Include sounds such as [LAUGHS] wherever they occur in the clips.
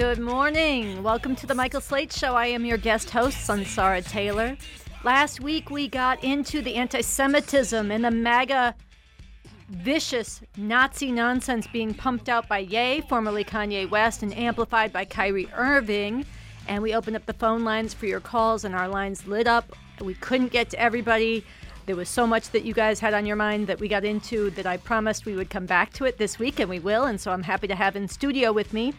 Good morning. Welcome to the Michael Slate Show. I am your guest host, Sunsara Taylor. Last week we got into the anti Semitism and the MAGA vicious Nazi nonsense being pumped out by Ye, formerly Kanye West, and amplified by Kyrie Irving. And we opened up the phone lines for your calls, and our lines lit up. We couldn't get to everybody. There was so much that you guys had on your mind that we got into that I promised we would come back to it this week, and we will. And so I'm happy to have in studio with me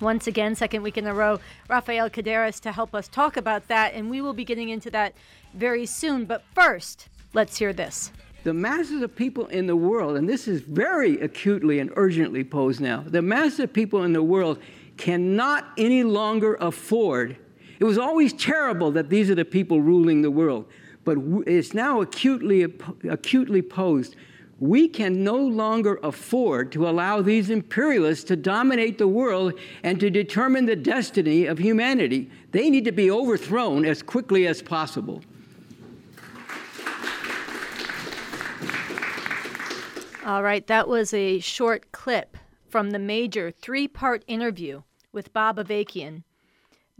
once again, second week in a row, Rafael Caderas to help us talk about that. And we will be getting into that very soon. But first, let's hear this. The masses of people in the world, and this is very acutely and urgently posed now, the masses of people in the world cannot any longer afford. It was always terrible that these are the people ruling the world, but it's now acutely, acutely posed we can no longer afford to allow these imperialists to dominate the world and to determine the destiny of humanity. They need to be overthrown as quickly as possible. All right, that was a short clip from the major three part interview with Bob Avakian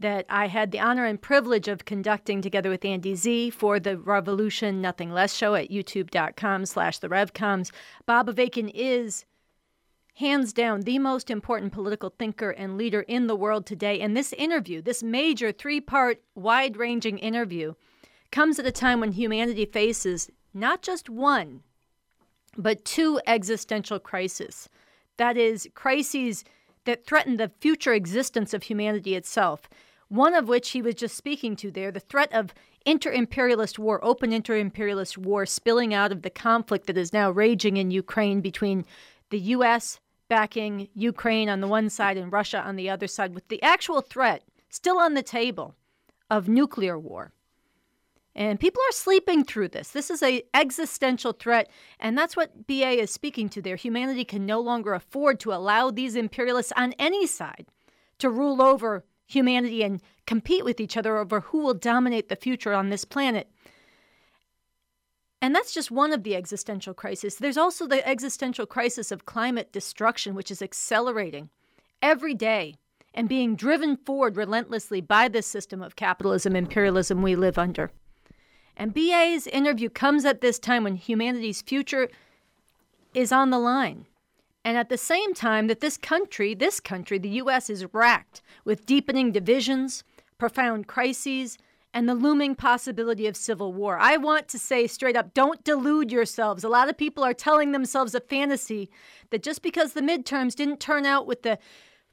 that I had the honor and privilege of conducting together with Andy Z for the Revolution Nothing Less show at youtube.com slash the Revcoms. Bob Avakian is hands down the most important political thinker and leader in the world today. And this interview, this major three part, wide ranging interview, comes at a time when humanity faces not just one, but two existential crises. That is, crises that threaten the future existence of humanity itself one of which he was just speaking to there the threat of inter imperialist war, open inter imperialist war spilling out of the conflict that is now raging in Ukraine between the U.S. backing Ukraine on the one side and Russia on the other side, with the actual threat still on the table of nuclear war. And people are sleeping through this. This is a existential threat, and that's what BA is speaking to there. Humanity can no longer afford to allow these imperialists on any side to rule over humanity and compete with each other over who will dominate the future on this planet. And that's just one of the existential crises. There's also the existential crisis of climate destruction, which is accelerating every day and being driven forward relentlessly by this system of capitalism, imperialism we live under. And BA's interview comes at this time when humanity's future is on the line. And at the same time, that this country, this country, the U.S., is racked with deepening divisions, profound crises, and the looming possibility of civil war. I want to say straight up don't delude yourselves. A lot of people are telling themselves a fantasy that just because the midterms didn't turn out with the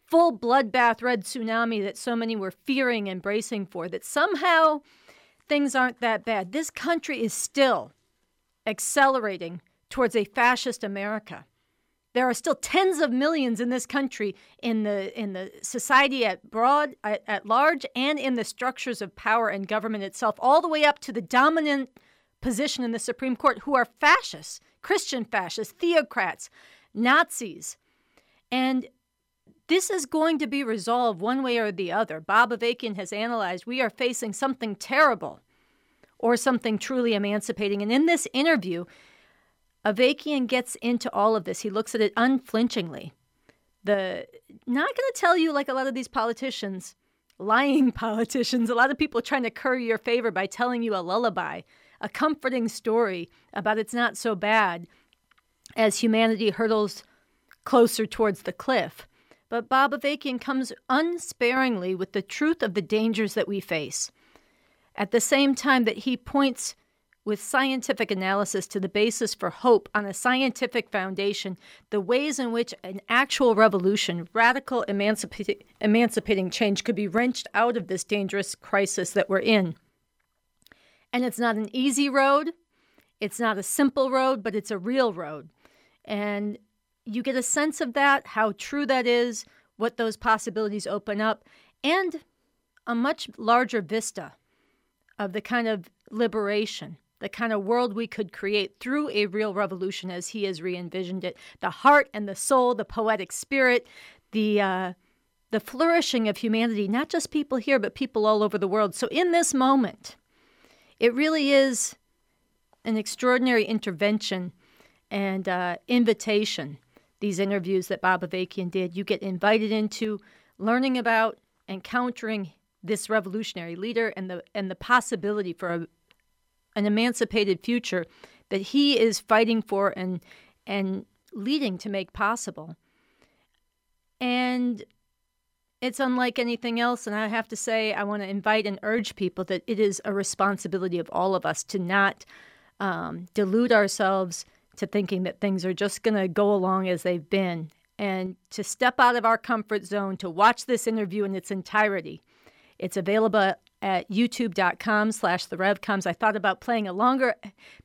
full bloodbath red tsunami that so many were fearing and bracing for, that somehow things aren't that bad. This country is still accelerating towards a fascist America. There are still tens of millions in this country, in the in the society at broad at, at large, and in the structures of power and government itself, all the way up to the dominant position in the Supreme Court, who are fascists, Christian fascists, theocrats, Nazis, and this is going to be resolved one way or the other. Bob Avakian has analyzed we are facing something terrible or something truly emancipating. And in this interview, Avakian gets into all of this. He looks at it unflinchingly. The not going to tell you like a lot of these politicians, lying [LAUGHS] politicians, a lot of people trying to curry your favor by telling you a lullaby, a comforting story about it's not so bad as humanity hurtles closer towards the cliff. But Bob Avakian comes unsparingly with the truth of the dangers that we face. At the same time that he points with scientific analysis to the basis for hope on a scientific foundation, the ways in which an actual revolution, radical emancipa- emancipating change could be wrenched out of this dangerous crisis that we're in. And it's not an easy road, it's not a simple road, but it's a real road. And you get a sense of that, how true that is, what those possibilities open up, and a much larger vista of the kind of liberation the kind of world we could create through a real revolution as he has re envisioned it. The heart and the soul, the poetic spirit, the, uh, the flourishing of humanity, not just people here, but people all over the world. So, in this moment, it really is an extraordinary intervention and uh, invitation. These interviews that Bob Avakian did, you get invited into learning about, encountering this revolutionary leader and the and the possibility for a, an emancipated future that he is fighting for and and leading to make possible. And it's unlike anything else. And I have to say, I want to invite and urge people that it is a responsibility of all of us to not um, delude ourselves to thinking that things are just going to go along as they've been and to step out of our comfort zone to watch this interview in its entirety. It's available at youtube.com slash the revcoms. I thought about playing a longer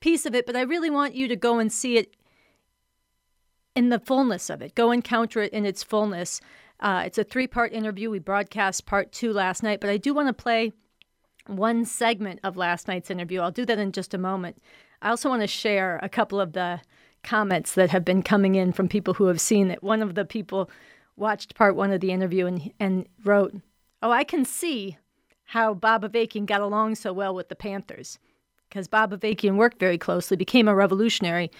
piece of it, but I really want you to go and see it in the fullness of it. Go encounter it in its fullness. Uh, it's a three part interview. We broadcast part two last night, but I do want to play one segment of last night's interview. I'll do that in just a moment. I also want to share a couple of the comments that have been coming in from people who have seen it. One of the people watched part one of the interview and, and wrote, Oh, I can see how Bob Avakian got along so well with the Panthers because Bob Avakian worked very closely, became a revolutionary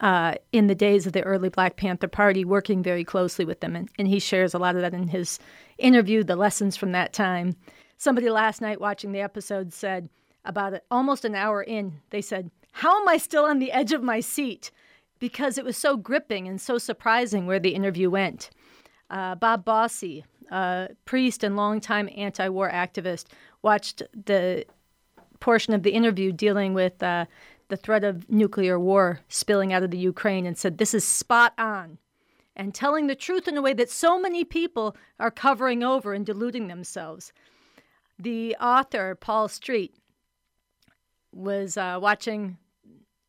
uh, in the days of the early Black Panther Party, working very closely with them. And, and he shares a lot of that in his interview, the lessons from that time. Somebody last night watching the episode said, about it, almost an hour in, they said, How am I still on the edge of my seat? Because it was so gripping and so surprising where the interview went. Uh, Bob Bossie, a priest and longtime anti war activist, watched the portion of the interview dealing with uh, the threat of nuclear war spilling out of the Ukraine and said, This is spot on. And telling the truth in a way that so many people are covering over and deluding themselves. The author, Paul Street, was uh, watching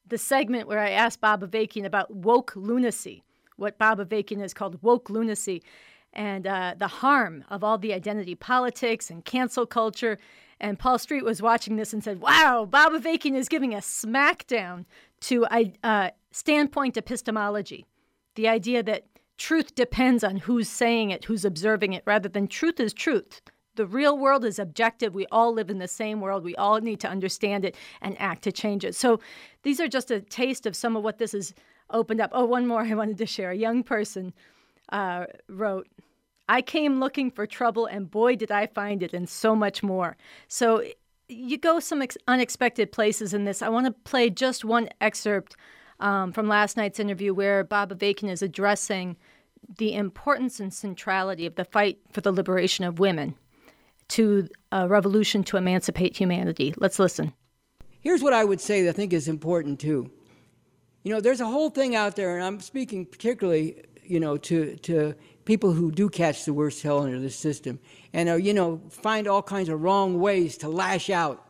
the segment where I asked Bob Avakian about woke lunacy, what Bob Avakian has called woke lunacy, and uh, the harm of all the identity politics and cancel culture and Paul Street was watching this and said, Wow, Bob Avakian is giving a smackdown to uh, standpoint epistemology. The idea that truth depends on who's saying it, who's observing it, rather than truth is truth. The real world is objective. We all live in the same world. We all need to understand it and act to change it. So these are just a taste of some of what this has opened up. Oh, one more I wanted to share. A young person uh, wrote, I came looking for trouble, and boy, did I find it, and so much more. So you go some ex- unexpected places in this. I want to play just one excerpt um, from last night's interview where Bob Avakian is addressing the importance and centrality of the fight for the liberation of women to a revolution to emancipate humanity. Let's listen. Here's what I would say that I think is important too. You know, there's a whole thing out there, and I'm speaking particularly, you know, to, to people who do catch the worst hell under this system and are, you know, find all kinds of wrong ways to lash out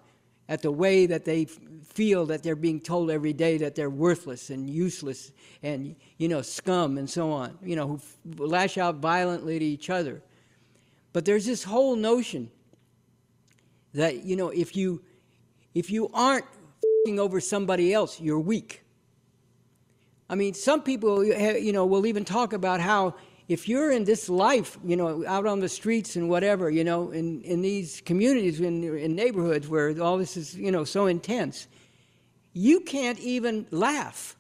at the way that they feel that they're being told every day that they're worthless and useless and, you know, scum and so on, you know, who lash out violently to each other. But there's this whole notion that, you know, if you, if you aren't fing over somebody else, you're weak. I mean, some people, eh, you know, will even talk about how if you're in this life, you know, out on the streets and whatever, you know, in, in these communities, in, in neighborhoods where all this is, you know, so intense, you can't even laugh,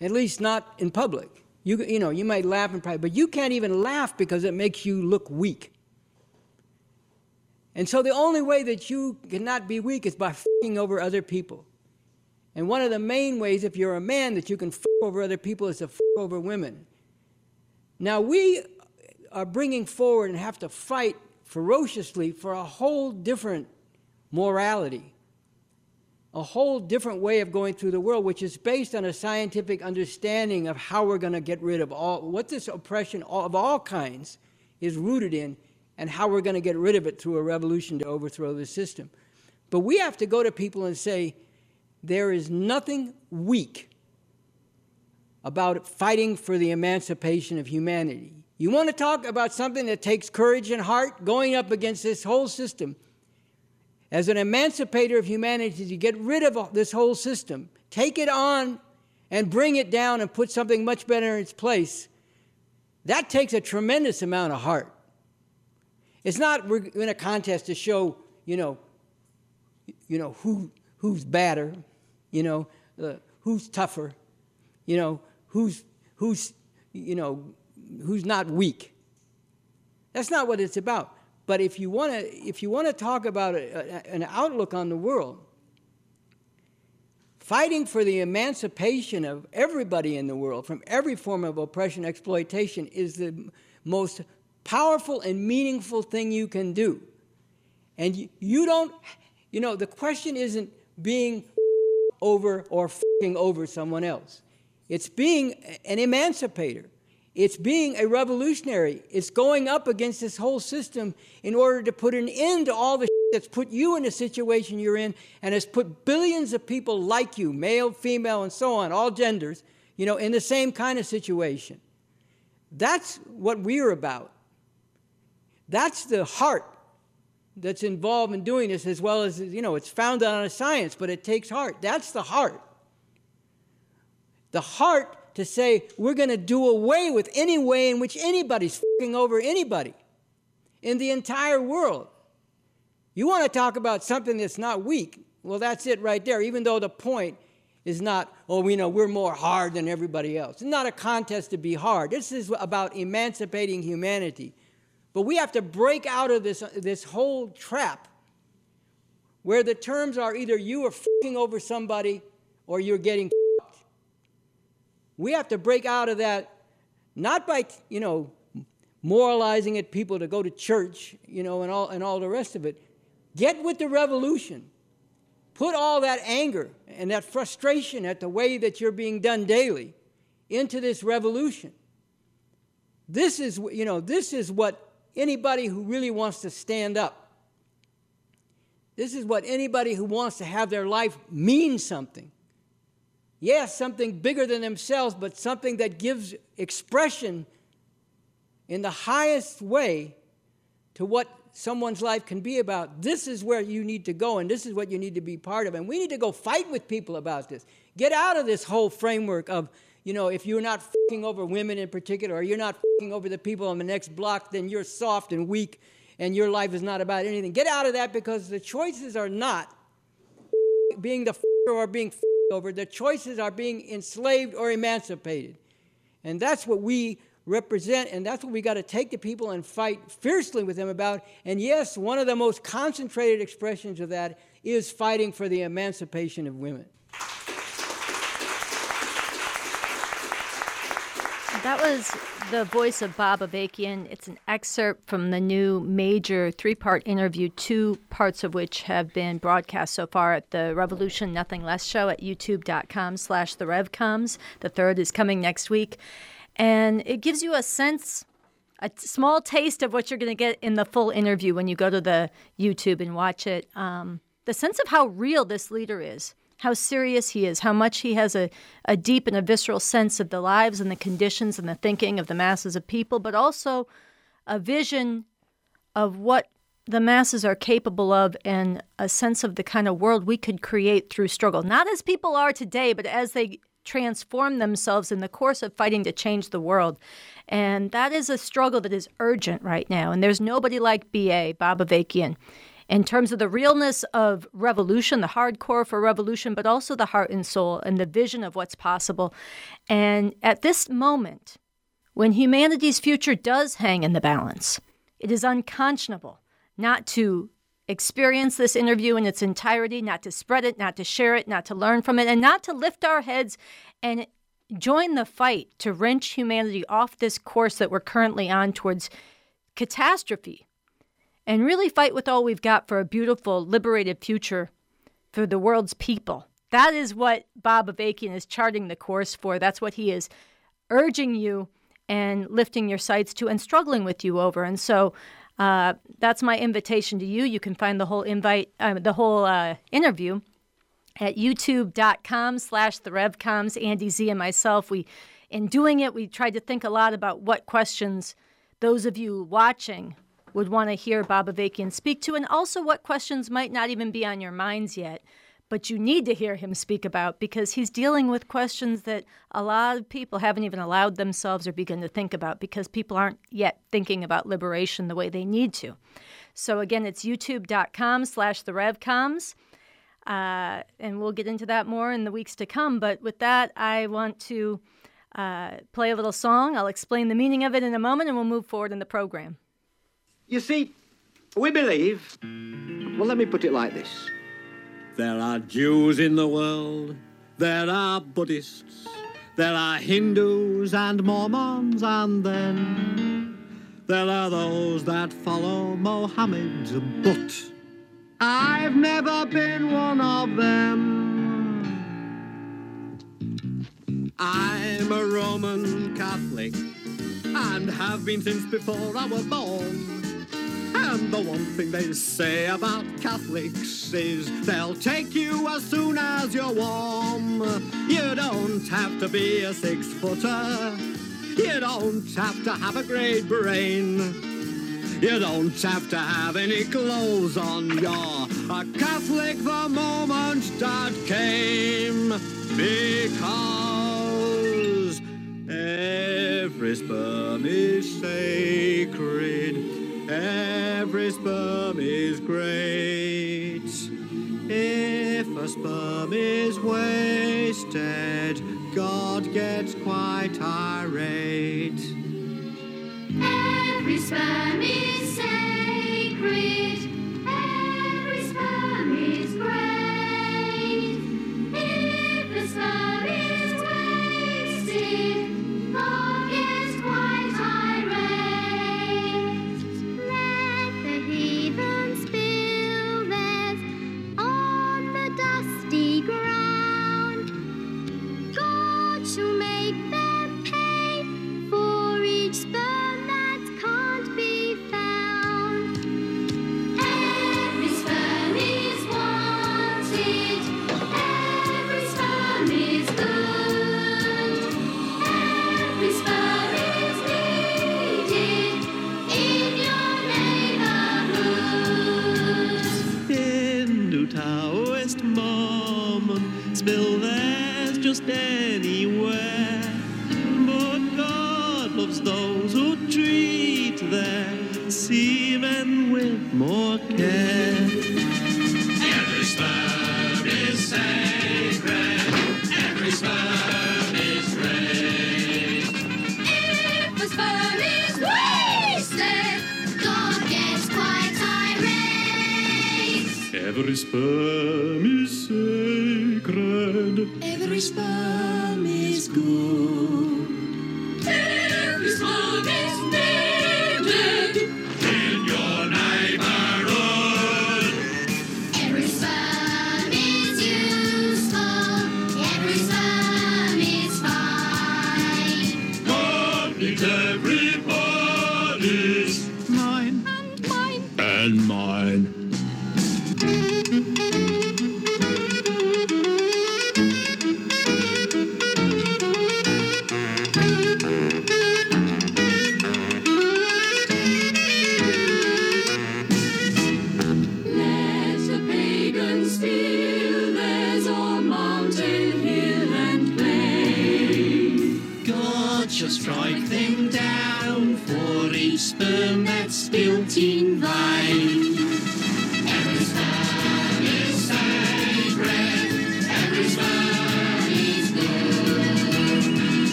at least not in public. You, you know, you might laugh in private, but you can't even laugh because it makes you look weak. And so the only way that you cannot be weak is by f***ing over other people. And one of the main ways, if you're a man, that you can f*** over other people is to f*** over women. Now, we are bringing forward and have to fight ferociously for a whole different morality, a whole different way of going through the world, which is based on a scientific understanding of how we're going to get rid of all, what this oppression of all kinds is rooted in, and how we're going to get rid of it through a revolution to overthrow the system. But we have to go to people and say, there is nothing weak about fighting for the emancipation of humanity. You want to talk about something that takes courage and heart going up against this whole system? As an emancipator of humanity, to get rid of this whole system, take it on and bring it down and put something much better in its place, that takes a tremendous amount of heart. It's not we're in a contest to show, you know, you know who who's badder, you know, uh, who's tougher, you know, who's, who's, you know, who's not weak. That's not what it's about. But if you want to, if you want to talk about a, a, an outlook on the world, fighting for the emancipation of everybody in the world from every form of oppression, exploitation is the most powerful and meaningful thing you can do. And you, you don't, you know, the question isn't being over or fucking over someone else. It's being an emancipator. It's being a revolutionary. It's going up against this whole system in order to put an end to all the that's put you in the situation you're in and has put billions of people like you, male, female, and so on, all genders, you know, in the same kind of situation. That's what we're about. That's the heart that's involved in doing this, as well as, you know, it's founded on a science, but it takes heart. That's the heart. The heart to say we're going to do away with any way in which anybody's fucking over anybody in the entire world. You want to talk about something that's not weak? Well, that's it right there, even though the point is not, oh, we know we're more hard than everybody else. It's not a contest to be hard. This is about emancipating humanity. But we have to break out of this, this whole trap where the terms are either you are fucking over somebody or you're getting we have to break out of that, not by, you know, moralizing at people to go to church, you know, and all, and all the rest of it. Get with the revolution. Put all that anger and that frustration at the way that you're being done daily into this revolution. This is, you know, this is what anybody who really wants to stand up, this is what anybody who wants to have their life mean something, yes, something bigger than themselves, but something that gives expression in the highest way to what someone's life can be about. This is where you need to go, and this is what you need to be part of. And we need to go fight with people about this. Get out of this whole framework of, you know, if you're not fucking over women in particular, or you're not fucking over the people on the next block, then you're soft and weak, and your life is not about anything. Get out of that because the choices are not being the or being over. The choices are being enslaved or emancipated. And that's what we represent, and that's what we got to take to people and fight fiercely with them about. And yes, one of the most concentrated expressions of that is fighting for the emancipation of women. That was the voice of Bob Avakian. It's an excerpt from the new major three part interview, two parts of which have been broadcast so far at the Revolution Nothing Less show at youtube.com slash the RevComs. The third is coming next week. And it gives you a sense, a small taste of what you're going to get in the full interview when you go to the YouTube and watch it. Um, the sense of how real this leader is how serious he is, how much he has a, a deep and a visceral sense of the lives and the conditions and the thinking of the masses of people, but also a vision of what the masses are capable of and a sense of the kind of world we could create through struggle. Not as people are today, but as they transform themselves in the course of fighting to change the world. And that is a struggle that is urgent right now. And there's nobody like BA, Bob Avakian in terms of the realness of revolution, the hardcore for revolution, but also the heart and soul and the vision of what's possible. And at this moment, when humanity's future does hang in the balance, it is unconscionable not to experience this interview in its entirety, not to spread it, not to share it, not to learn from it, and not to lift our heads and join the fight to wrench humanity off this course that we're currently on towards catastrophe and really fight with all we've got for a beautiful, liberated future for the world's people. That is what Bob Avakian is charting the course for. That's what he is urging you and lifting your sights to and struggling with you over. And so uh, that's my invitation to you. You can find the whole invite, uh, the whole uh, interview at youtube.com slash the revcoms andy z and myself we in doing it we tried to think a lot about what questions those of you watching would want to hear Bob Avakian speak to, and also what questions might not even be on your minds yet, but you need to hear him speak about because he's dealing with questions that a lot of people haven't even allowed themselves or begun to think about because people aren't yet thinking about liberation the way they need to. So again, it's youtube.com slash the revcoms. Uh, and we'll get into that more in the weeks to come. But with that, I want to uh, play a little song. I'll explain the meaning of it in a moment and we'll move forward in the program. You see, we believe. Well, let me put it like this there are Jews in the world, there are Buddhists, there are Hindus and Mormons, and then there are those that follow Mohammed, but I've never been one of them. I'm a Roman Catholic and have been since before I was born. And the one thing they say about Catholics is they'll take you as soon as you're warm. You don't have to be a six footer. You don't have to have a great brain. You don't have to have any clothes on. You're a Catholic the moment that came. Because every sperm is sacred. Every sperm is great. If a sperm is wasted, God gets quite irate. Every sperm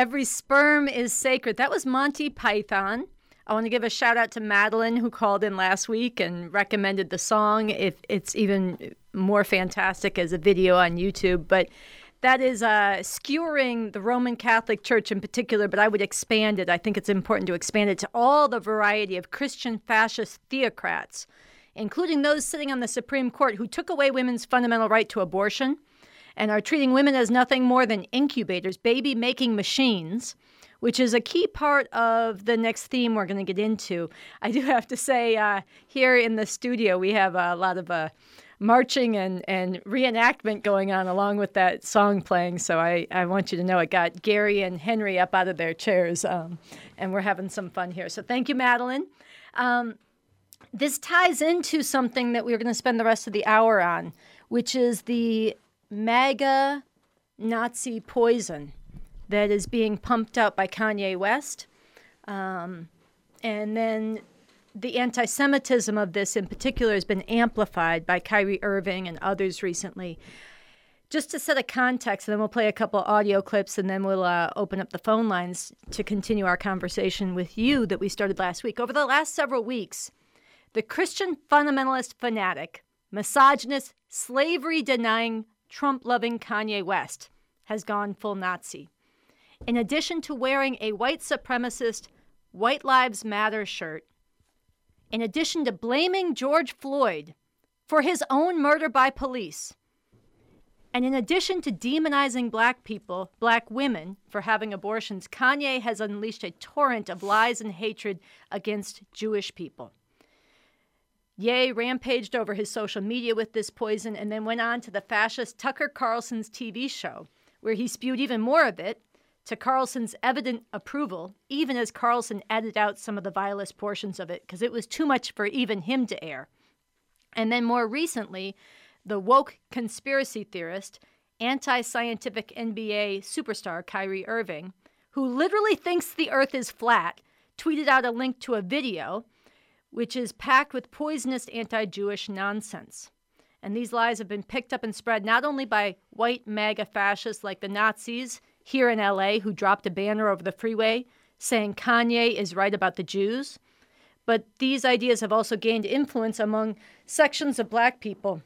every sperm is sacred. That was Monty Python. I want to give a shout out to Madeline who called in last week and recommended the song. If it's even more fantastic as a video on YouTube, but that is uh, skewering the Roman Catholic Church in particular. But I would expand it. I think it's important to expand it to all the variety of Christian fascist theocrats, including those sitting on the Supreme Court who took away women's fundamental right to abortion and are treating women as nothing more than incubators, baby making machines, which is a key part of the next theme we're going to get into. I do have to say, uh, here in the studio, we have a lot of uh, marching and, and reenactment going on along with that song playing. So I, I want you to know it got Gary and Henry up out of their chairs, um, and we're having some fun here. So thank you, Madeline. Um, this ties into something that we're going to spend the rest of the hour on, which is the MAGA Nazi poison that is being pumped out by Kanye West. Um, and then the anti Semitism of this in particular has been amplified by Kyrie Irving and others recently. Just to set a context, and then we'll play a couple audio clips and then we'll uh, open up the phone lines to continue our conversation with you that we started last week. Over the last several weeks, the Christian fundamentalist fanatic, misogynist, slavery denying, Trump loving Kanye West has gone full Nazi. In addition to wearing a white supremacist, White Lives Matter shirt, in addition to blaming George Floyd for his own murder by police, and in addition to demonizing black people, black women, for having abortions, Kanye has unleashed a torrent of lies and hatred against Jewish people. Ye rampaged over his social media with this poison and then went on to the fascist Tucker Carlson's TV show, where he spewed even more of it to Carlson's evident approval, even as Carlson edited out some of the vilest portions of it because it was too much for even him to air. And then more recently, the woke conspiracy theorist, anti scientific NBA superstar Kyrie Irving, who literally thinks the earth is flat, tweeted out a link to a video which is packed with poisonous anti Jewish nonsense. And these lies have been picked up and spread not only by white MAGA fascists like the Nazis here in LA who dropped a banner over the freeway saying Kanye is right about the Jews, but these ideas have also gained influence among sections of black people,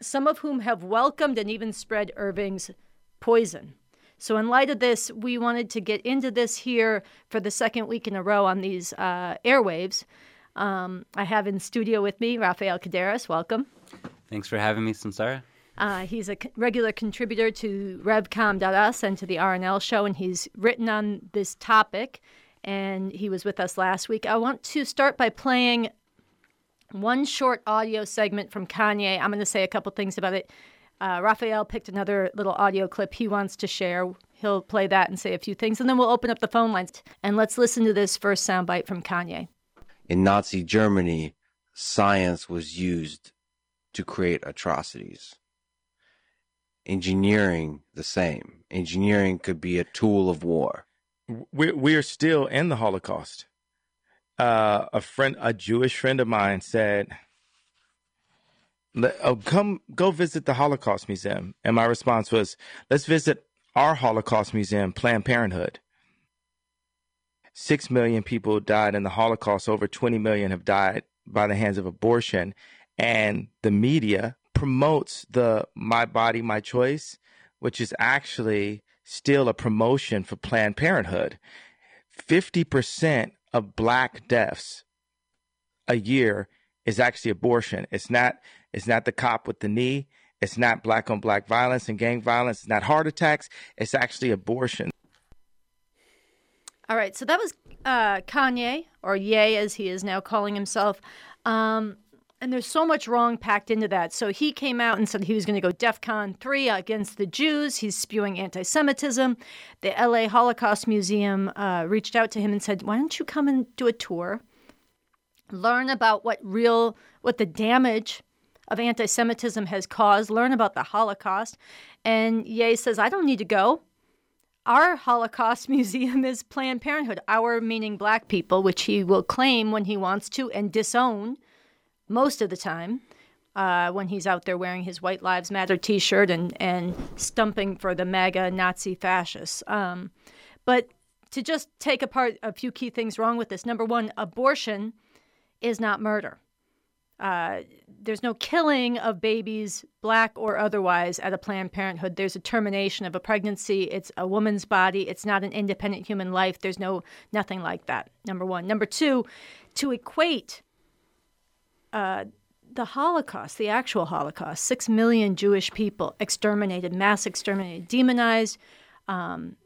some of whom have welcomed and even spread Irving's poison. So, in light of this, we wanted to get into this here for the second week in a row on these uh, airwaves. Um, I have in studio with me Rafael Caderas. Welcome. Thanks for having me, Sunsara. Uh, he's a c- regular contributor to RevCom.us and to the RNL show, and he's written on this topic. And he was with us last week. I want to start by playing one short audio segment from Kanye. I'm going to say a couple things about it. Uh, Raphael picked another little audio clip he wants to share. He'll play that and say a few things, and then we'll open up the phone lines. And let's listen to this first soundbite from Kanye. In Nazi Germany, science was used to create atrocities. Engineering, the same. Engineering could be a tool of war. We're, we're still in the Holocaust. Uh, a friend, a Jewish friend of mine said, "Oh, come go visit the Holocaust Museum." And my response was, "Let's visit our Holocaust Museum, Planned Parenthood." Six million people died in the Holocaust. Over 20 million have died by the hands of abortion. And the media promotes the My Body, My Choice, which is actually still a promotion for Planned Parenthood. 50% of black deaths a year is actually abortion. It's not it's not the cop with the knee. It's not black on black violence and gang violence. It's not heart attacks. It's actually abortion. All right, so that was uh, Kanye, or Ye as he is now calling himself. Um, and there's so much wrong packed into that. So he came out and said he was going to go DEFCON 3 against the Jews. He's spewing anti Semitism. The LA Holocaust Museum uh, reached out to him and said, Why don't you come and do a tour? Learn about what real, what the damage of anti Semitism has caused, learn about the Holocaust. And Ye says, I don't need to go. Our Holocaust [LAUGHS] Museum is Planned Parenthood, our meaning black people, which he will claim when he wants to and disown most of the time uh, when he's out there wearing his White Lives Matter t shirt and, and stumping for the MAGA Nazi fascists. Um, but to just take apart a few key things wrong with this number one, abortion is not murder. Uh, there's no killing of babies, black or otherwise, at a Planned Parenthood. There's a termination of a pregnancy. It's a woman's body. It's not an independent human life. There's no nothing like that. Number one. Number two, to equate uh, the Holocaust, the actual Holocaust, six million Jewish people exterminated, mass exterminated, demonized, um,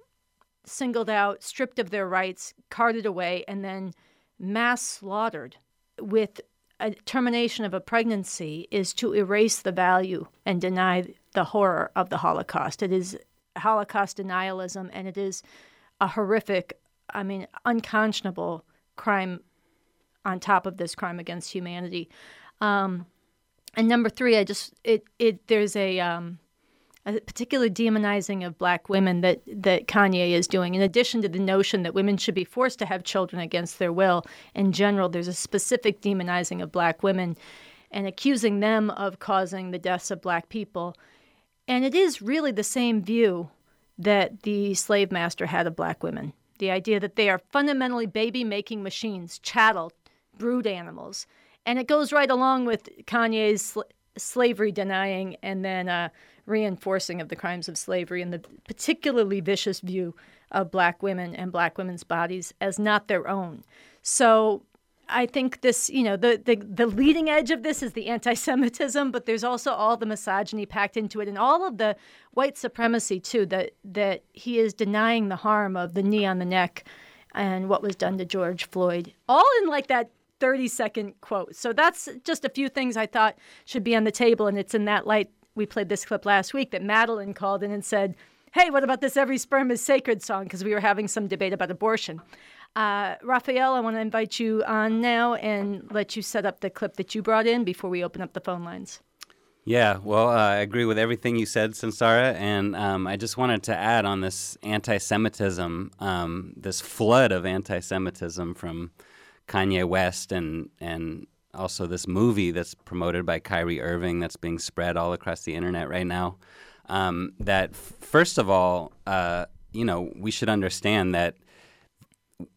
singled out, stripped of their rights, carted away, and then mass slaughtered with a termination of a pregnancy is to erase the value and deny the horror of the Holocaust. It is Holocaust denialism, and it is a horrific, I mean, unconscionable crime on top of this crime against humanity. Um, and number three, I just it it there's a um, a particular demonizing of black women that that Kanye is doing. In addition to the notion that women should be forced to have children against their will, in general, there's a specific demonizing of black women and accusing them of causing the deaths of black people. And it is really the same view that the slave master had of black women. The idea that they are fundamentally baby making machines, chattel, brood animals. And it goes right along with Kanye's slavery denying and then uh, reinforcing of the crimes of slavery and the particularly vicious view of black women and black women's bodies as not their own. So I think this, you know, the, the, the leading edge of this is the anti Semitism, but there's also all the misogyny packed into it and all of the white supremacy, too, that, that he is denying the harm of the knee on the neck and what was done to George Floyd, all in like that 30 second quote. So that's just a few things I thought should be on the table. And it's in that light we played this clip last week that Madeline called in and said, Hey, what about this Every Sperm is Sacred song? Because we were having some debate about abortion. Uh, Raphael, I want to invite you on now and let you set up the clip that you brought in before we open up the phone lines. Yeah, well, uh, I agree with everything you said, Sunsara, and um, I just wanted to add on this anti-Semitism, um, this flood of anti-Semitism from Kanye West, and and also this movie that's promoted by Kyrie Irving that's being spread all across the internet right now. Um, that first of all, uh, you know, we should understand that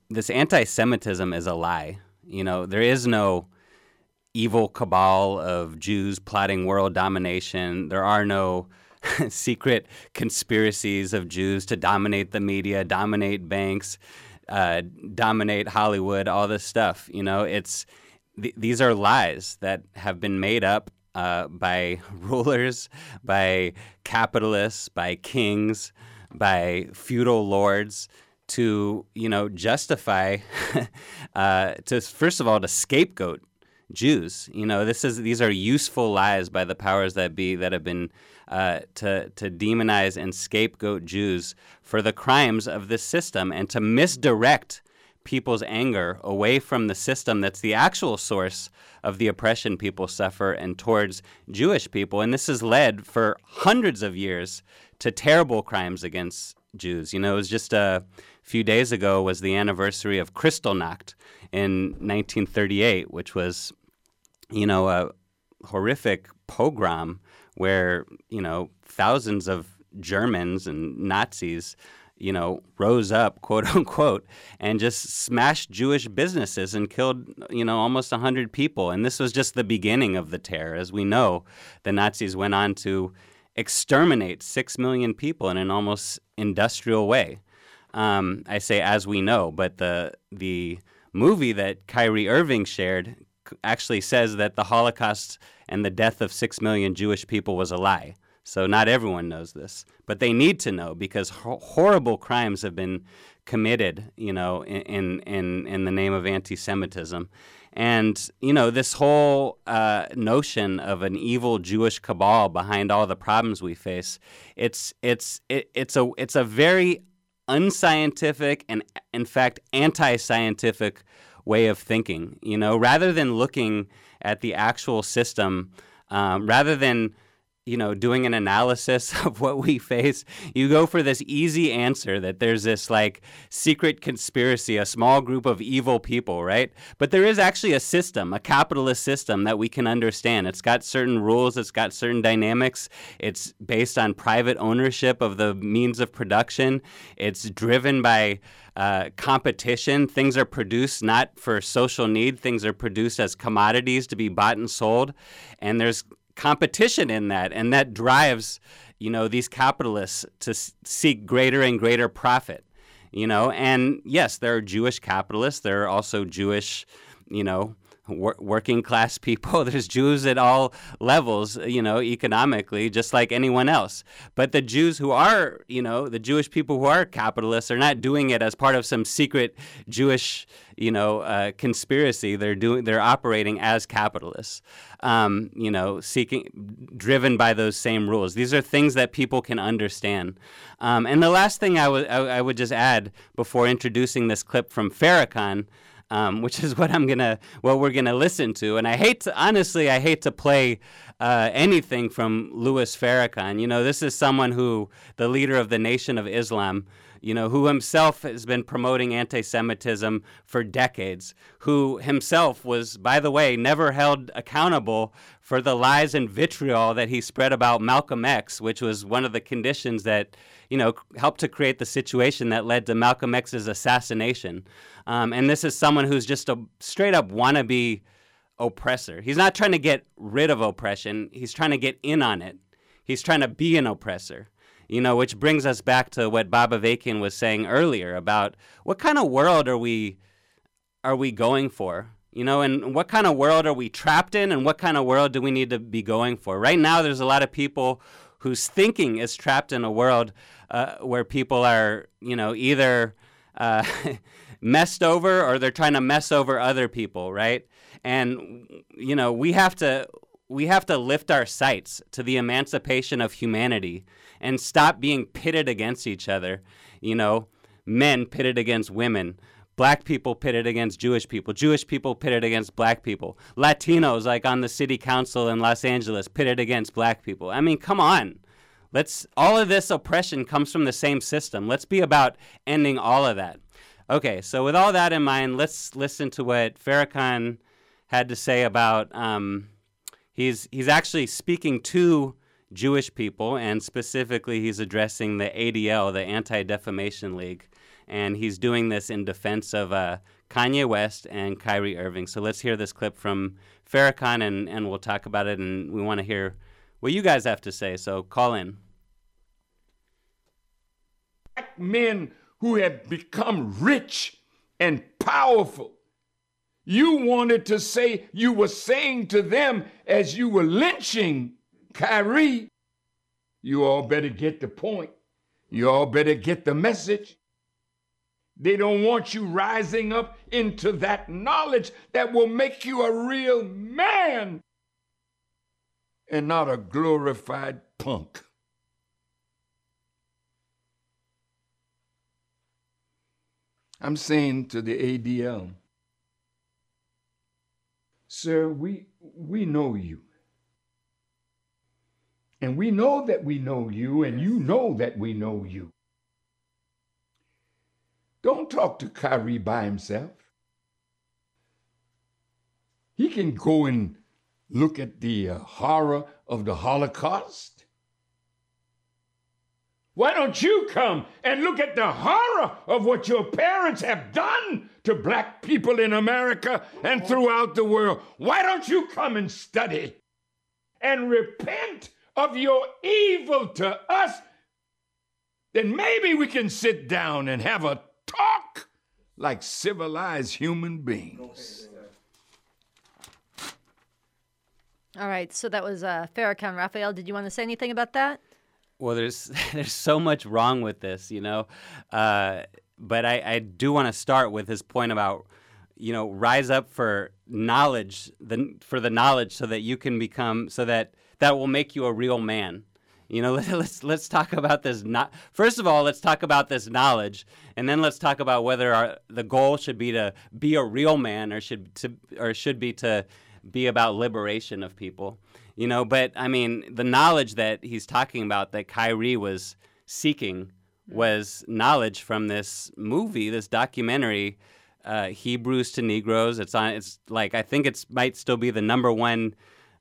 this anti-Semitism is a lie. You know, there is no evil cabal of Jews plotting world domination. There are no [LAUGHS] secret conspiracies of Jews to dominate the media, dominate banks, uh, dominate Hollywood, all this stuff. You know, it's th- these are lies that have been made up uh, by [LAUGHS] rulers, by capitalists, by kings, by feudal lords to you know justify [LAUGHS] uh, to first of all to scapegoat Jews. You know this is these are useful lies by the powers that be that have been uh, to to demonize and scapegoat Jews for the crimes of this system and to misdirect people's anger away from the system that's the actual source of the oppression people suffer and towards Jewish people. And this has led for hundreds of years to terrible crimes against Jews. You know, it was just a few days ago was the anniversary of Kristallnacht in 1938, which was, you know, a horrific pogrom where, you know, thousands of Germans and Nazis you know, rose up, [LAUGHS] quote unquote, and just smashed Jewish businesses and killed, you know, almost 100 people. And this was just the beginning of the terror. As we know, the Nazis went on to exterminate 6 million people in an almost industrial way. Um, I say as we know, but the, the movie that Kyrie Irving shared actually says that the Holocaust and the death of 6 million Jewish people was a lie. So not everyone knows this, but they need to know because ho- horrible crimes have been committed, you know, in in in the name of anti-Semitism, and you know this whole uh, notion of an evil Jewish cabal behind all the problems we face. It's it's it, it's a it's a very unscientific and in fact anti-scientific way of thinking. You know, rather than looking at the actual system, um, rather than you know, doing an analysis [LAUGHS] of what we face, you go for this easy answer that there's this like secret conspiracy, a small group of evil people, right? But there is actually a system, a capitalist system that we can understand. It's got certain rules, it's got certain dynamics, it's based on private ownership of the means of production, it's driven by uh, competition. Things are produced not for social need, things are produced as commodities to be bought and sold. And there's competition in that, and that drives you know these capitalists to seek greater and greater profit. You know, and yes, there are Jewish capitalists. There are also Jewish, you know, wor- working class [LAUGHS] people. There's Jews at all levels, you know, economically, just like anyone else. But the Jews who are, you know, the Jewish people who are capitalists are not doing it as part of some secret Jewish, you know, uh, conspiracy. They're doing, they're operating as capitalists, um, you know, seeking, driven by those same rules. These are things that people can understand. Um, and the last thing I would, I would just add before introducing this clip from Farrakhan um, which is [LAUGHS] what I'm gonna, what we're gonna listen to. And I hate to, honestly, I hate to play uh, anything from Louis Farrakhan. You know, this is someone who, the leader of the Nation of Islam, you know, who himself has been promoting anti Semitism for decades, who himself was, by the way, never held accountable for the lies and vitriol that he spread about Malcolm X, which was one of the conditions that, you know, helped to create the situation that led to Malcolm X's assassination. Um, and this is someone who's just a straight up wannabe oppressor. He's not trying to get rid of oppression, he's trying to get in on it. He's trying to be an oppressor. You know, which brings us back to what Bob Avakian was saying earlier about what kind of world are we are we going for? You know, and what kind of world are we trapped in and what kind of world do we need to be going for? Right now there's a lot of people whose thinking is trapped in a world uh, where people are, you know, either uh, [LAUGHS] messed over or they're trying to mess over other people, right? And you know, we have to we have to lift our sights to the emancipation of humanity and stop being pitted against each other. You know, men pitted against women, black people pitted against Jewish people, Jewish people pitted against black people, Latinos like on the city council in Los Angeles pitted against black people. I mean, come on. Let's all of this oppression comes from the same system. Let's be about ending all of that. Okay, so with all that in mind, let's listen to what Farrakhan had to say about. Um, he's he's actually speaking to Jewish people, and specifically, he's addressing the ADL, the Anti Defamation League, and he's doing this in defense of uh, Kanye West and Kyrie Irving. So let's hear this clip from Farrakhan, and, and we'll talk about it. And we want to hear what you guys have to say. So call in. Black men who have become rich and powerful. You wanted to say, you were saying to them as you were lynching Kyrie, you all better get the point. You all better get the message. They don't want you rising up into that knowledge that will make you a real man and not a glorified punk. I'm saying to the ADL, sir, we, we know you. And we know that we know you, and you know that we know you. Don't talk to Kyrie by himself. He can go and look at the uh, horror of the Holocaust. Why don't you come and look at the horror of what your parents have done to black people in America and throughout the world? Why don't you come and study and repent of your evil to us? Then maybe we can sit down and have a talk like civilized human beings. All right, so that was uh, Farrakhan. Raphael, did you want to say anything about that? Well, there's [LAUGHS] there's so much wrong with this, you know, uh, but I, I do want to start with his point about, you know, rise up for knowledge, the for the knowledge, so that you can become, so that that will make you a real man. You know, [LAUGHS] let's let's talk about this. Not first of all, let's talk about this knowledge, and then let's talk about whether our, the goal should be to be a real man, or should to or should be to be about liberation of people. You know, but I mean, the knowledge that he's talking about that Kyrie was seeking was knowledge from this movie, this documentary, uh, Hebrews to Negroes. It's on. It's like I think it's might still be the number one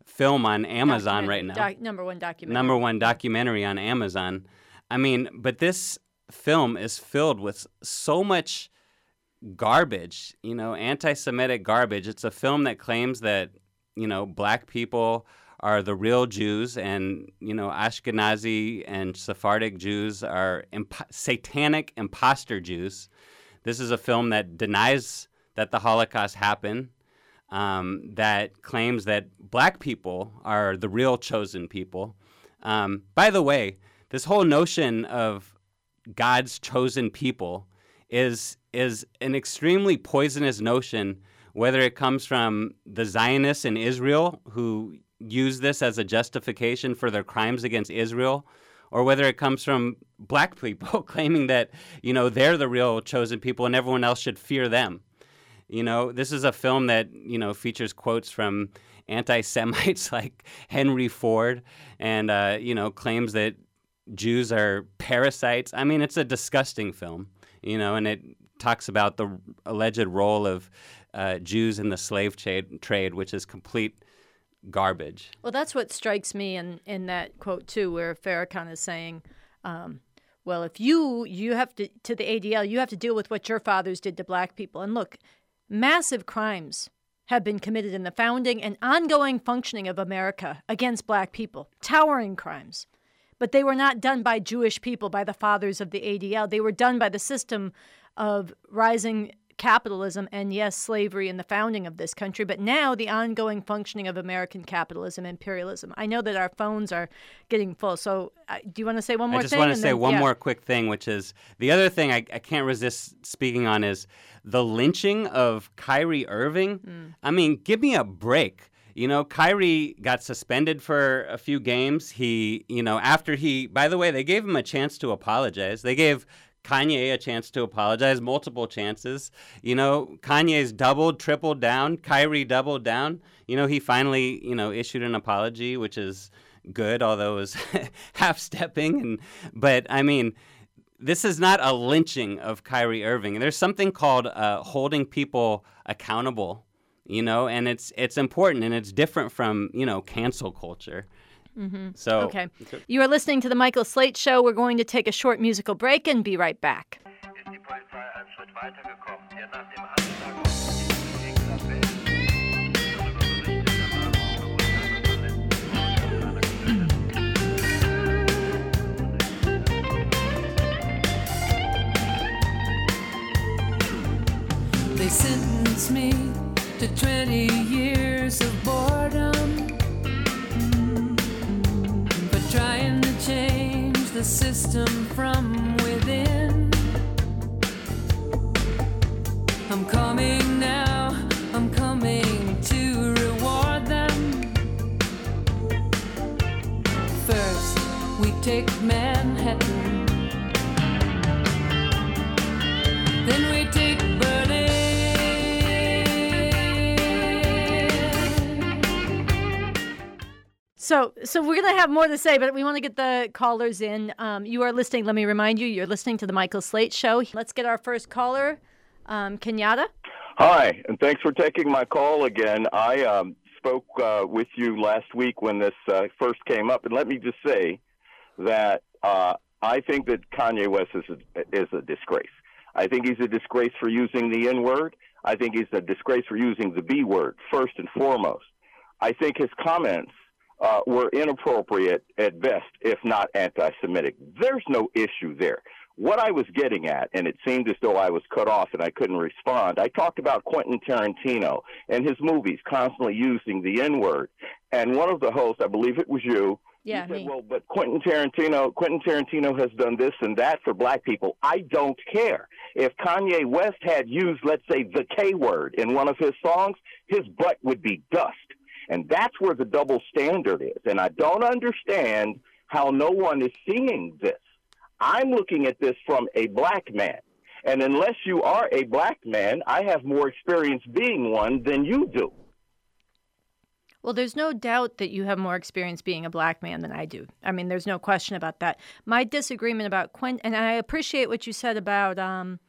film on Amazon right now. Doc, number one documentary. Number one documentary on Amazon. I mean, but this film is filled with so much garbage, you know, anti Semitic garbage. It's a film that claims that, you know, black people are the real Jews and, you know, Ashkenazi and Sephardic Jews are imp- satanic imposter Jews. This is a film that denies that the Holocaust happened, um, that claims that black people are the real chosen people. Um, by the way, this whole notion of God's chosen people is is an extremely poisonous notion, whether it comes from the Zionists in Israel who use this as a justification for their crimes against Israel, or whether it comes from black [LAUGHS] people claiming that you know they're the real chosen people and everyone else should fear them You know, this is a film that, you know, features quotes from anti Semites [LAUGHS] like Henry Ford and, uh, you know, claims that Jews are parasites. I mean, it's a disgusting film, you know, and it talks about the alleged role of uh, Jews in the slave trade, trade, which is complete garbage. Well, that's what strikes me in, in that quote, too, where Farrakhan is saying, um, well, if you you have to to the ADL, you have to deal with what your fathers did to black people. And look, massive crimes have been committed in the founding and ongoing functioning of America against black people, towering crimes. But they were not done by Jewish people, by the fathers of the ADL. They were done by the system of rising capitalism and yes, slavery in the founding of this country, but now the ongoing functioning of American capitalism, imperialism. I know that our phones are getting full, so uh, do you want to say one more thing? I just thing? want to say then, one yeah. more quick thing, which is the other thing I, I can't resist speaking on is the lynching of Kyrie Irving. Mm. I mean, give me a break. You know, Kyrie got suspended for a few games. He, you know, after he, by the way, they gave him a chance to apologize. They gave Kanye a chance to apologize, multiple chances. You know, Kanye's doubled, tripled down. Kyrie doubled down. You know, he finally, you know, issued an apology, which is good, although it was [LAUGHS] half stepping. And but I mean, this is not a lynching of Kyrie Irving. There's something called uh, holding people accountable. You know, and it's it's important and it's different from you know cancel culture. Mm-hmm. So okay, you are listening to the Michael Slate Show. We're going to take a short musical break and be right back. They sentenced me to 20 years of boredom for trying to change the system from within. I'm coming now, I'm coming to reward them. First, we take Manhattan. So, so we're going to have more to say, but we want to get the callers in. Um, you are listening. Let me remind you, you're listening to the Michael Slate Show. Let's get our first caller, um, Kenyatta. Hi, and thanks for taking my call again. I um, spoke uh, with you last week when this uh, first came up, and let me just say that uh, I think that Kanye West is a, is a disgrace. I think he's a disgrace for using the N word. I think he's a disgrace for using the B word first and foremost. I think his comments uh, were inappropriate at best, if not anti-Semitic. There's no issue there. What I was getting at, and it seemed as though I was cut off and I couldn't respond, I talked about Quentin Tarantino and his movies constantly using the N word. And one of the hosts, I believe it was you, Yeah, said, well, but Quentin Tarantino, Quentin Tarantino has done this and that for black people. I don't care. If Kanye West had used, let's say, the K word in one of his songs, his butt would be dust. And that's where the double standard is. And I don't understand how no one is seeing this. I'm looking at this from a black man. And unless you are a black man, I have more experience being one than you do. Well, there's no doubt that you have more experience being a black man than I do. I mean, there's no question about that. My disagreement about Quentin, and I appreciate what you said about um,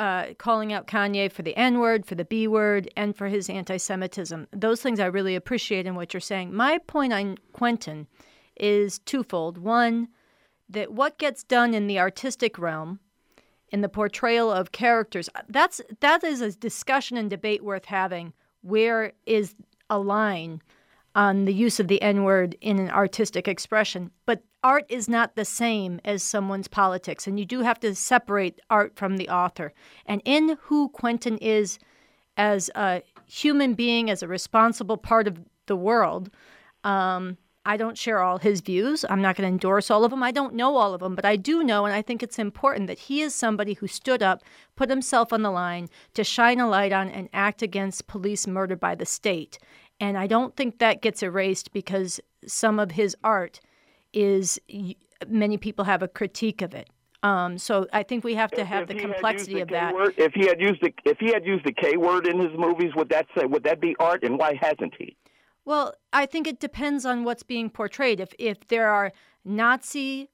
uh, calling out Kanye for the N word, for the B word, and for his anti Semitism. Those things I really appreciate in what you're saying. My point on Quentin is twofold. One, that what gets done in the artistic realm, in the portrayal of characters, that's that is a discussion and debate worth having. Where is a line on the use of the N word in an artistic expression? But art is not the same as someone's politics, and you do have to separate art from the author. And in who Quentin is as a human being, as a responsible part of the world, um, I don't share all his views. I'm not going to endorse all of them. I don't know all of them, but I do know, and I think it's important that he is somebody who stood up, put himself on the line to shine a light on and act against police murder by the state. And I don't think that gets erased because some of his art is, many people have a critique of it. Um, so I think we have to have the he had complexity the of that. word- if he had used the if he had used the K word in his movies, would that say would that be art? And why hasn't he? Well, I think it depends on what's being portrayed. If if there are Nazi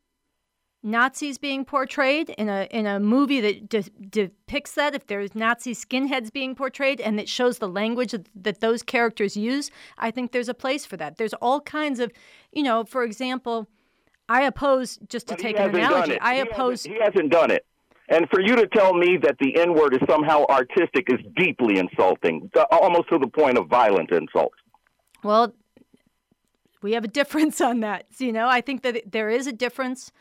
Nazis being portrayed in a in a movie that de- depicts that, if there's Nazi skinheads being portrayed and it shows the language that, that those characters use, I think there's a place for that. There's all kinds of, you know, for example, I oppose just to But take an analogy. I He oppose He hasn't done it. And for you to tell me that the N word is somehow artistic is deeply insulting, almost to the point of violent insult. Well, we have a [LAUGHS] difference on that. You know, I think that there is a difference.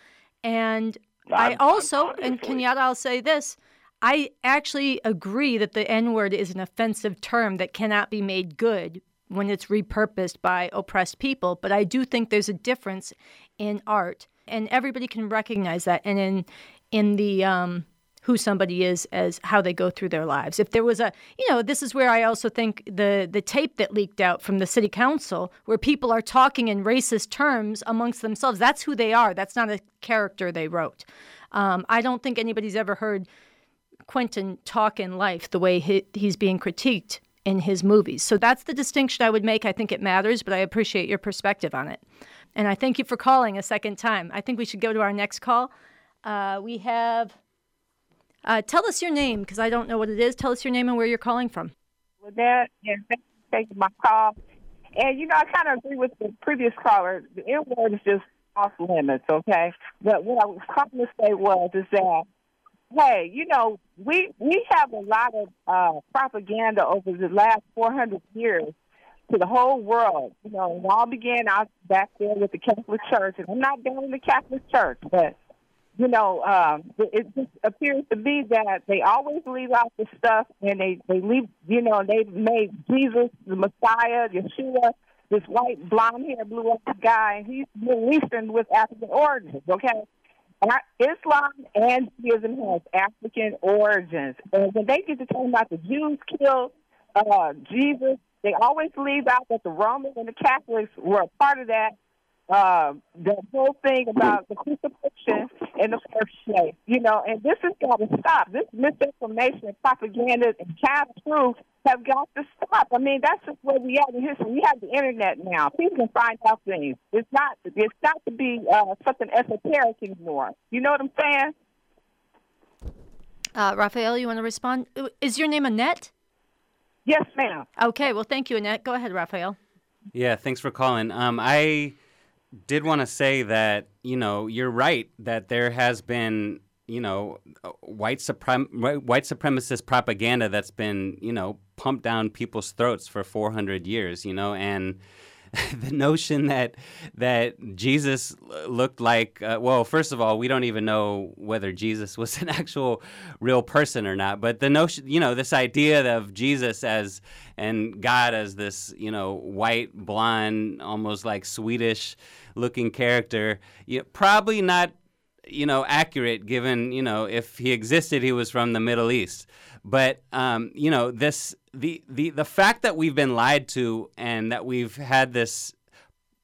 And I I'm- also, and Kenyatta, I'll say this I actually agree that the N word is an offensive term that cannot be made good when it's repurposed by oppressed people. But I do think there's a difference in art, and everybody can recognize that. And in, in the, um, who somebody is as how they go through their lives. If there was a, you know, this is where I also think the the tape that leaked out from the city council, where people are talking in racist terms amongst themselves, that's who they are. That's not a character they wrote. Um, I don't think anybody's ever heard Quentin talk in life the way he, he's being critiqued in his movies. So that's the distinction I would make. I think it matters, but I appreciate your perspective on it. And I thank you for calling a second time. I think we should go to our next call. Uh, we have. Uh, tell us your name because I don't know what it is. Tell us your name and where you're calling from. with that, and thank you for taking my call. And you know, I kind of agree with the previous caller. The N word is just off limits, okay? But what I was trying to say was is that, hey, you know, we we have a lot of uh, propaganda over the last 400 years to the whole world. You know, it all began out back there with the Catholic Church, and I'm not down in the Catholic Church, but you know, um, it just appears to be that they always leave out the stuff, and they they leave, you know, they made Jesus the Messiah, Yeshua, this white blonde hair, blue eyed guy, he's Middle Eastern with African origins. Okay, Islam and Judaism has African origins, and when they get to talking about the Jews killed uh, Jesus, they always leave out that the Romans and the Catholics were a part of that uh, the whole thing about the crucifixion in the first place, you know, and this has got to stop. This misinformation and propaganda and half truth have got to stop. I mean, that's just where we are in history. We have the internet now. People can find out things. It's not. It's not to be uh, something esoteric anymore. You know what I'm saying? Uh, Raphael, you want to respond? Uh, Is your name Annette? Yes, ma'am. Okay, well, thank you, Annette. Go ahead, Raphael. Yeah, thanks for calling. Um, I did want to say that you know you're right that there has been you know uh, white suprem- white white supremacist propaganda that's been you know pumped down people's throats for 400 years. You know, and [LAUGHS] the notion that that Jesus looked like uh, well, first of all, we don't even know whether Jesus was an actual real person or not. But the notion, you know, this idea of Jesus as and God as this, you know, white, blonde, almost like Swedish looking character, you know, probably not you know, accurate given, you know, if he existed, he was from the Middle East. But, um, you know, this, the, the, the fact that we've been lied to and that we've had this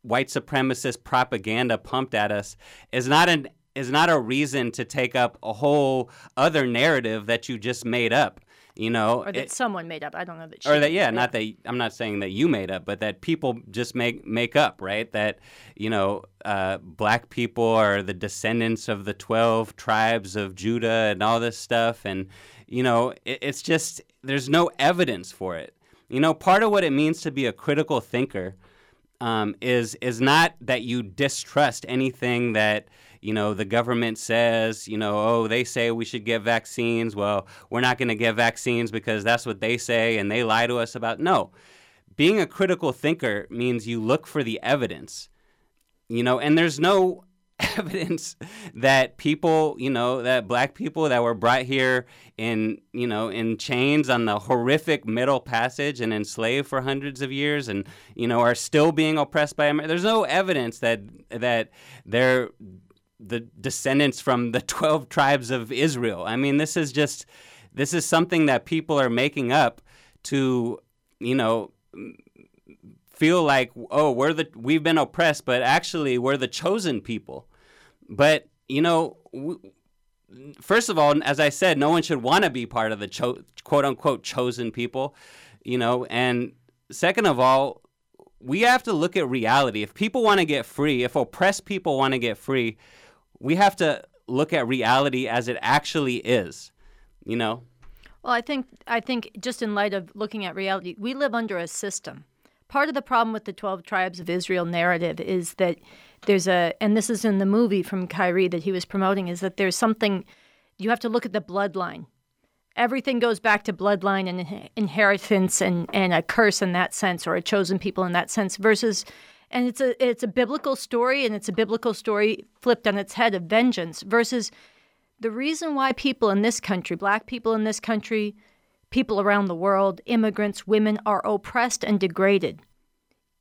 white supremacist propaganda pumped at us is not an, is not a reason to take up a whole other narrative that you just made up. You know, Or that It- someone made up. I don't know that or that yeah, not that I'm not saying that you made up, but that people just make make up, right? That you know, uh, black people are the descendants of the twelve tribes of Judah and all this stuff, and you know, it, it's just there's no evidence for it. You know, part of what it means to be a critical thinker um, is is not that you distrust anything that you know the government says. You know, oh, they say we should get vaccines. Well, we're not going to get vaccines because that's what they say, and they lie to us about. No, being a critical thinker means you look for the evidence. You know, and there's no [LAUGHS] evidence that people, you know, that black people that were brought here in, you know, in chains on the horrific Middle Passage and enslaved for hundreds of years, and you know, are still being oppressed by America. There's no evidence that that they're the descendants from the [LAUGHS] 12 tribes of Israel. I mean, this is just this is something that people are making up to, you know, feel like oh we're the we've been oppressed but actually we're the chosen people but you know w- first of all, as I said, no one should want to be part of the cho- quote unquote chosen people, you know. And second of all, we have to look at reality. If people want to get free, if oppressed people want to get free, we have to look at reality as it actually is, you know. Well, I think I think just in light of looking at reality, we live under a system. Part of the problem with the 12 tribes of Israel narrative is that there's a and this is in the movie from Kyrie that he was promoting is that there's something you have to look at the bloodline. Everything goes back to bloodline and inheritance and, and a curse in that sense or a chosen people in that sense versus and it's a it's a biblical story and it's a biblical story flipped on its head of vengeance versus the reason why people in this country, black people in this country, people around the world, immigrants, women are oppressed and degraded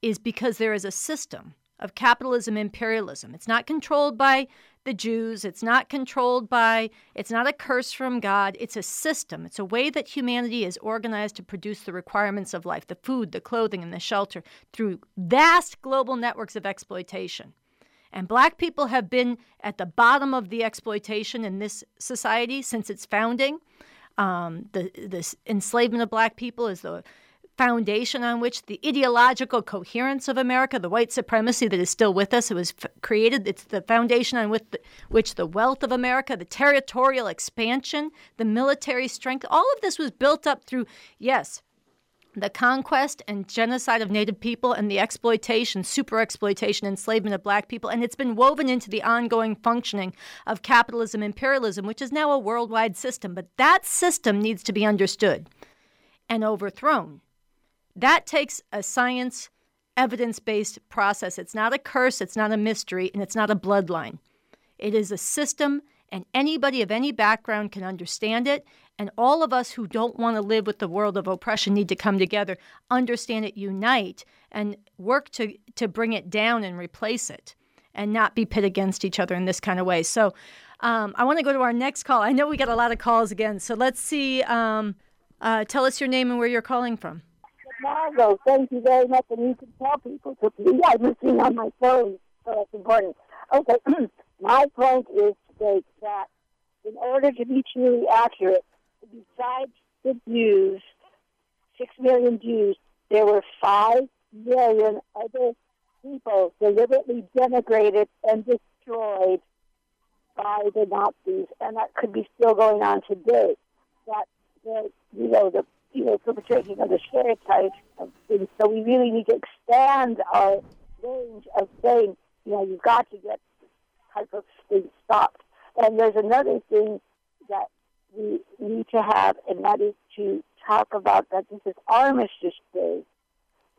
is because there is a system of capitalism imperialism. It's not controlled by the Jews, it's not controlled by, it's not a curse from God, it's a system. It's a way that humanity is organized to produce the requirements of life the food, the clothing, and the shelter through vast global networks of exploitation. And black people have been at the bottom of the exploitation in this society since its founding. Um, the, the enslavement of black people is the foundation on which the ideological coherence of America, the white supremacy that is still with us, it was f- created. It's the foundation on which the, which the wealth of America, the territorial expansion, the military strength, all of this was built up through, yes, the conquest and genocide of native people and the exploitation, super exploitation, enslavement of black people. And it's been woven into the ongoing functioning of capitalism, imperialism, which is now a worldwide system. But that system needs to be understood and overthrown. That takes a science, evidence based process. It's not a curse, it's not a mystery, and it's not a bloodline. It is a system, and anybody of any background can understand it. And all of us who don't want to live with the world of oppression need to come together, understand it, unite, and work to, to bring it down and replace it, and not be pit against each other in this kind of way. So um, I want to go to our next call. I know we got a lot of calls again. So let's see. Um, uh, tell us your name and where you're calling from. Margot, thank you very much. And you can tell people to please. I'm listening on my phone, so that's important. Okay, [CLEARS THROAT] my point is to that in order to be truly accurate, besides the Jews, six million Jews, there were five million other people deliberately denigrated and destroyed by the Nazis, and that could be still going on today. That the you know the you know, perpetrating of the stereotypes of things. So we really need to expand our range of saying, you know, you've got to get type of thing stopped. And there's another thing that we need to have, and that is to talk about that this is Armistice Day.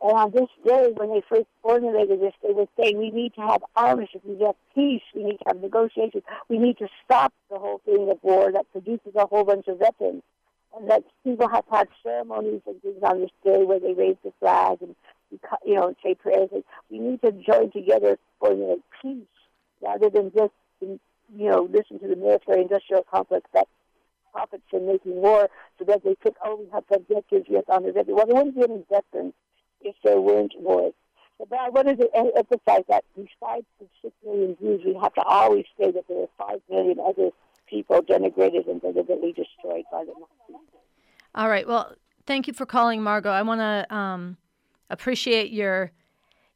And on this day, when they first formulated this, they were saying we need to have armistice, we need to have peace, we need to have negotiations, we need to stop the whole thing of war that produces a whole bunch of weapons and that people have had ceremonies and things on this day where they raise the flag and you know say prayers. And we need to join together for the peace rather than just you know listen to the military-industrial complex that profits from making war so that they could only have objectives yes on the Well, there wouldn't be any veterans if there weren't wars. But I wanted to emphasize that besides the six million Jews, we have to always say that there are five million other people denigrated and deliberately destroyed by the Nazis. All right. Well, thank you for calling, Margot. I want to um, appreciate your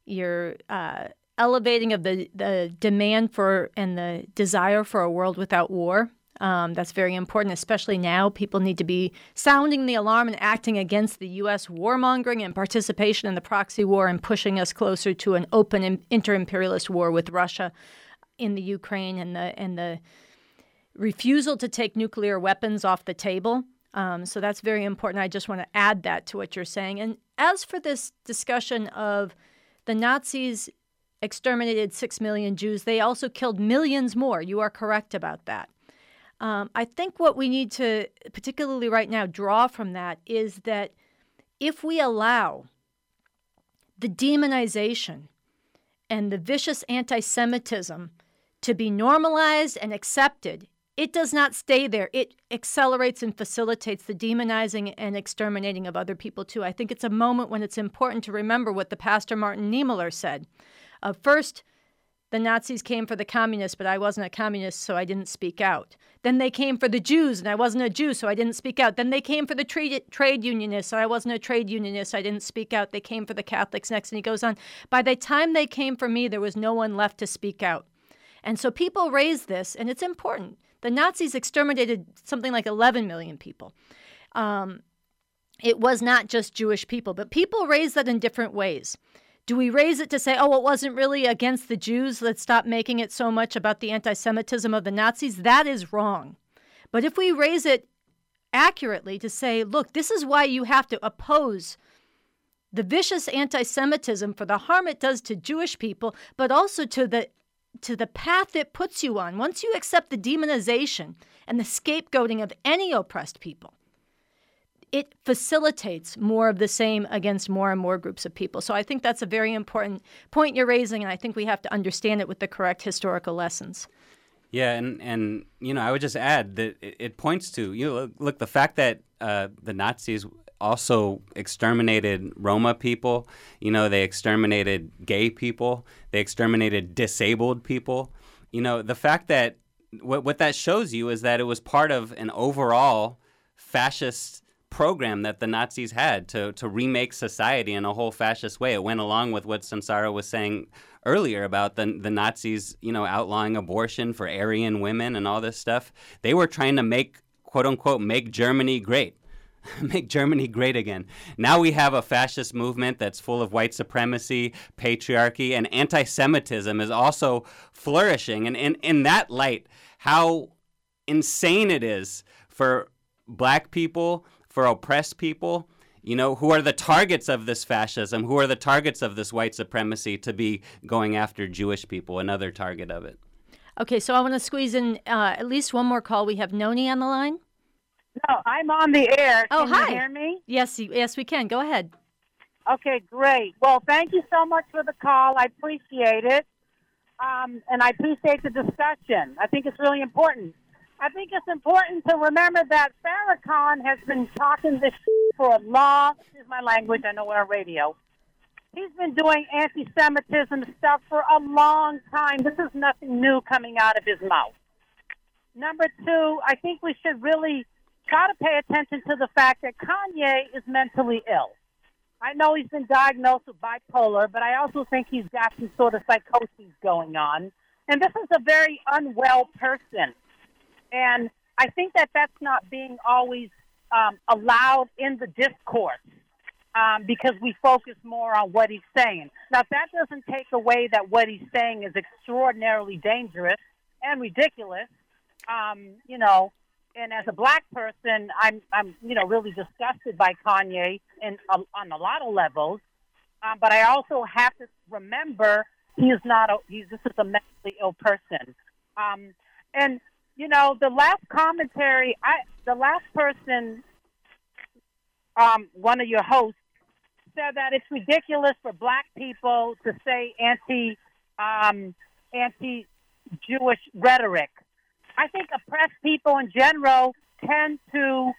your uh, elevating of the the demand for and the desire for a world without war. Um, that's very important, especially now. People need to be sounding the alarm and acting against the U.S. warmongering and participation in the proxy war and pushing us closer to an open inter imperialist war with Russia in the Ukraine and the and the refusal to take nuclear weapons off the table. Um, so that's very important. I just want to add that to what you're saying. And as for this discussion of the Nazis exterminated six million Jews, they also killed millions more. You are correct about that. Um, I think what we need to, particularly right now, draw from that is that if we allow the demonization and the vicious anti Semitism to be normalized and accepted it does not stay there. It accelerates and facilitates the demonizing and exterminating of other people, too. I think it's a moment when it's important to remember what the pastor Martin Niemöller said. Uh, first, the Nazis came for the communists, but I wasn't a communist, so I didn't speak out. Then they came for the Jews, and I wasn't a Jew, so I didn't speak out. Then they came for the trade, trade unionists, so I wasn't a trade unionist, so I didn't speak out. They came for the Catholics next, and he goes on. By the time they came for me, there was no one left to speak out. And so people raise this, and it's important. The Nazis exterminated something like 11 million people. Um, it was not just Jewish people, but people raise that in different ways. Do we raise it to say, oh, it wasn't really against the Jews? Let's stop making it so much about the anti Semitism of the Nazis? That is wrong. But if we raise it accurately to say, look, this is why you have to oppose the vicious anti Semitism for the harm it does to Jewish people, but also to the to the path it puts you on. Once you accept the demonization and the scapegoating of any oppressed people, it facilitates more of the same against more and more groups of people. So I think that's a very important point you're raising, and I think we have to understand it with the correct historical lessons. Yeah, and and you know, I would just add that it, it points to you know, look, look the fact that uh, the Nazis also exterminated Roma people. You know, they exterminated gay people. They exterminated disabled people. You know, the fact that what what that shows you is that it was part of an overall fascist program that the Nazis had to to remake society in a whole fascist way. It went along with what Sunsara was saying earlier about the the Nazis, you know, outlawing abortion for Aryan women and all this stuff. They were trying to make quote unquote make Germany great. [LAUGHS] make Germany great again. Now we have a fascist movement that's full of white supremacy, patriarchy, and anti Semitism is also flourishing. And in, in that light, how insane it is for black people for oppressed people, you know, who are the targets of this fascism, who are the targets of this white supremacy to be going after Jewish people, another target of it. Okay, so I want to squeeze in uh, at least one more call. We have Noni on the line. No, I'm on the air. Oh, Can hi. you hear me? Yes, yes, we can. Go ahead. Okay, great. Well, thank you so much for the call. I appreciate it. Um, and I appreciate the discussion. I think it's really important. I think it's important to remember that Farrakhan has been talking this for a long. This is my language. I know we're on radio. He's been doing anti-Semitism stuff for a long time. This is nothing new coming out of his mouth. Number two, I think we should really try to pay attention to the fact that Kanye is mentally ill. I know he's been diagnosed with bipolar, but I also think he's got some sort of psychosis going on. And this is a very unwell person. And I think that that's not being always um, allowed in the discourse um, because we focus more on what he's saying. Now, that doesn't take away that what he's saying is extraordinarily dangerous and ridiculous. Um, you know, and as a black person, I'm, I'm, you know, really disgusted by Kanye and uh, on a lot of levels. Um, but I also have to remember he is not a, he's, this is a mentally ill person. Um, and you know, the last commentary, I the last person, um, one of your hosts said that it's ridiculous for black people to say anti, um, anti Jewish rhetoric. I think oppressed people in general tend to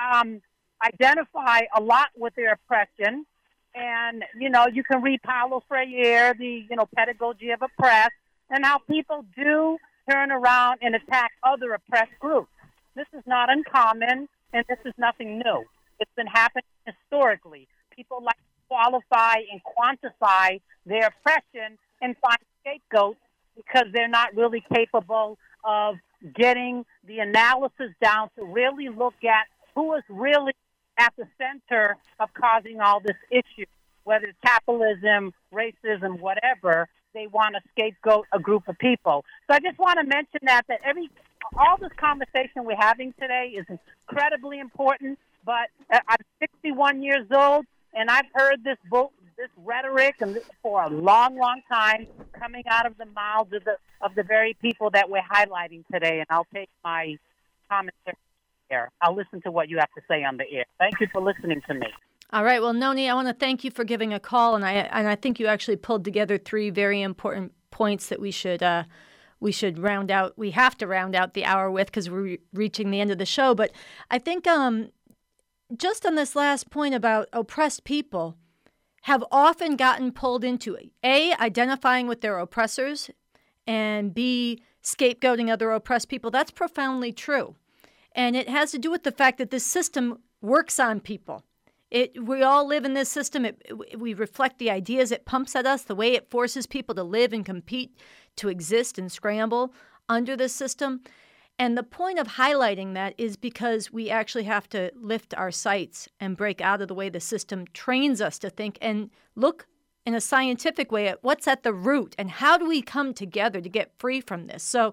um, identify a lot with their oppression. And, you know, you can read Paulo Freire, the, you know, pedagogy of oppress, and how people do turn around and attack other oppressed groups. This is not uncommon, and this is nothing new. It's been happening historically. People like to qualify and quantify their oppression and find scapegoats because they're not really capable of getting the analysis down to really look at who is really at the center of causing all this issue, whether it's capitalism, racism, whatever. They want to scapegoat a group of people. So I just want to mention that that every all this conversation we're having today is incredibly important. But uh, I'm 61 years old, and I've heard this book, this rhetoric, and this for a long, long time coming out of the mouths of the of the very people that we're highlighting today. And I'll take my commentary here. I'll listen to what you have to say on the air. Thank you for listening to me. All right. Well, Noni, I want to thank you for giving a call, and I and I think you actually pulled together three very important points that we should uh, we should round out. We have to round out the hour with because we're re- reaching the end of the show. But I think um, just on this last point about oppressed people have often gotten pulled into a identifying with their oppressors and be scapegoating other oppressed people. That's profoundly true. And it has to do with the fact that this system works on people. It, we all live in this system. It, we reflect the ideas it pumps at us, the way it forces people to live and compete, to exist and scramble under this system. And the point of highlighting that is because we actually have to lift our sights and break out of the way the system trains us to think and look in a scientific way at what's at the root and how do we come together to get free from this. So,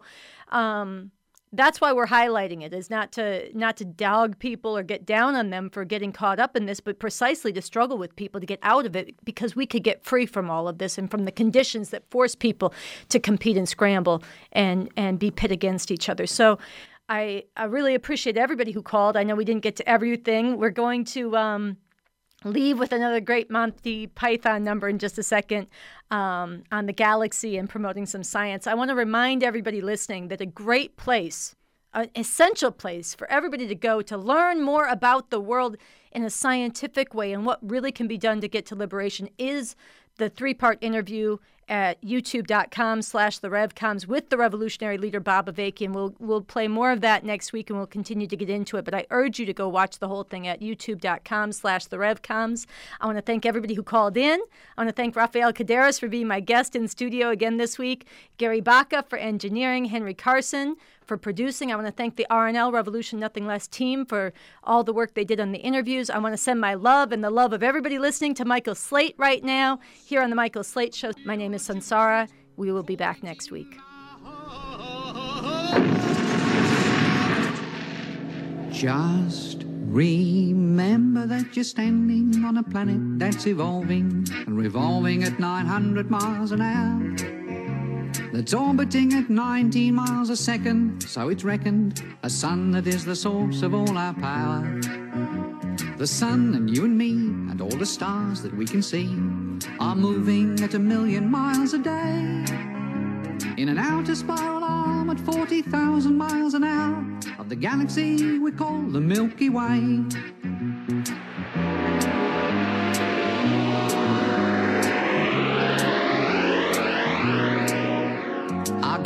um, that's why we're highlighting it is not to not to dog people or get down on them for getting caught up in this but precisely to struggle with people to get out of it because we could get free from all of this and from the conditions that force people to compete and scramble and and be pit against each other so I, I really appreciate everybody who called. I know we didn't get to everything. We're going to um, leave with another great Monty Python number in just a second um, on the galaxy and promoting some science. I want to remind everybody listening that a great place, an essential place for everybody to go to learn more about the world in a scientific way and what really can be done to get to liberation is the three-part interview at youtube.com slash the revcoms with the revolutionary leader bob avakian we'll, we'll play more of that next week and we'll continue to get into it. But i urge you to go watch the whole thing at youtube.com slash the revcoms i want to thank everybody who called in. I want to thank Raphael Kadaris for being my guest in studio again this week gary baca for engineering henry carson for producing. I want to thank the RNL Revolution Nothing Less team for all the work they did on the interviews. I want to send my love and the love of everybody listening to Michael Slate right now here on the Michael Slate Show. My name is Sunsara. We will be back next week. Just remember that you're standing on a planet that's evolving and revolving at 900 miles an hour. That's orbiting at 19 miles a second, so it's reckoned a sun that is the source of all our power. The sun and you and me and all the stars that we can see are moving at a million miles a day. In an outer spiral arm at 40,000 miles an hour of the galaxy we call the Milky Way.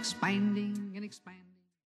expanding and expanding.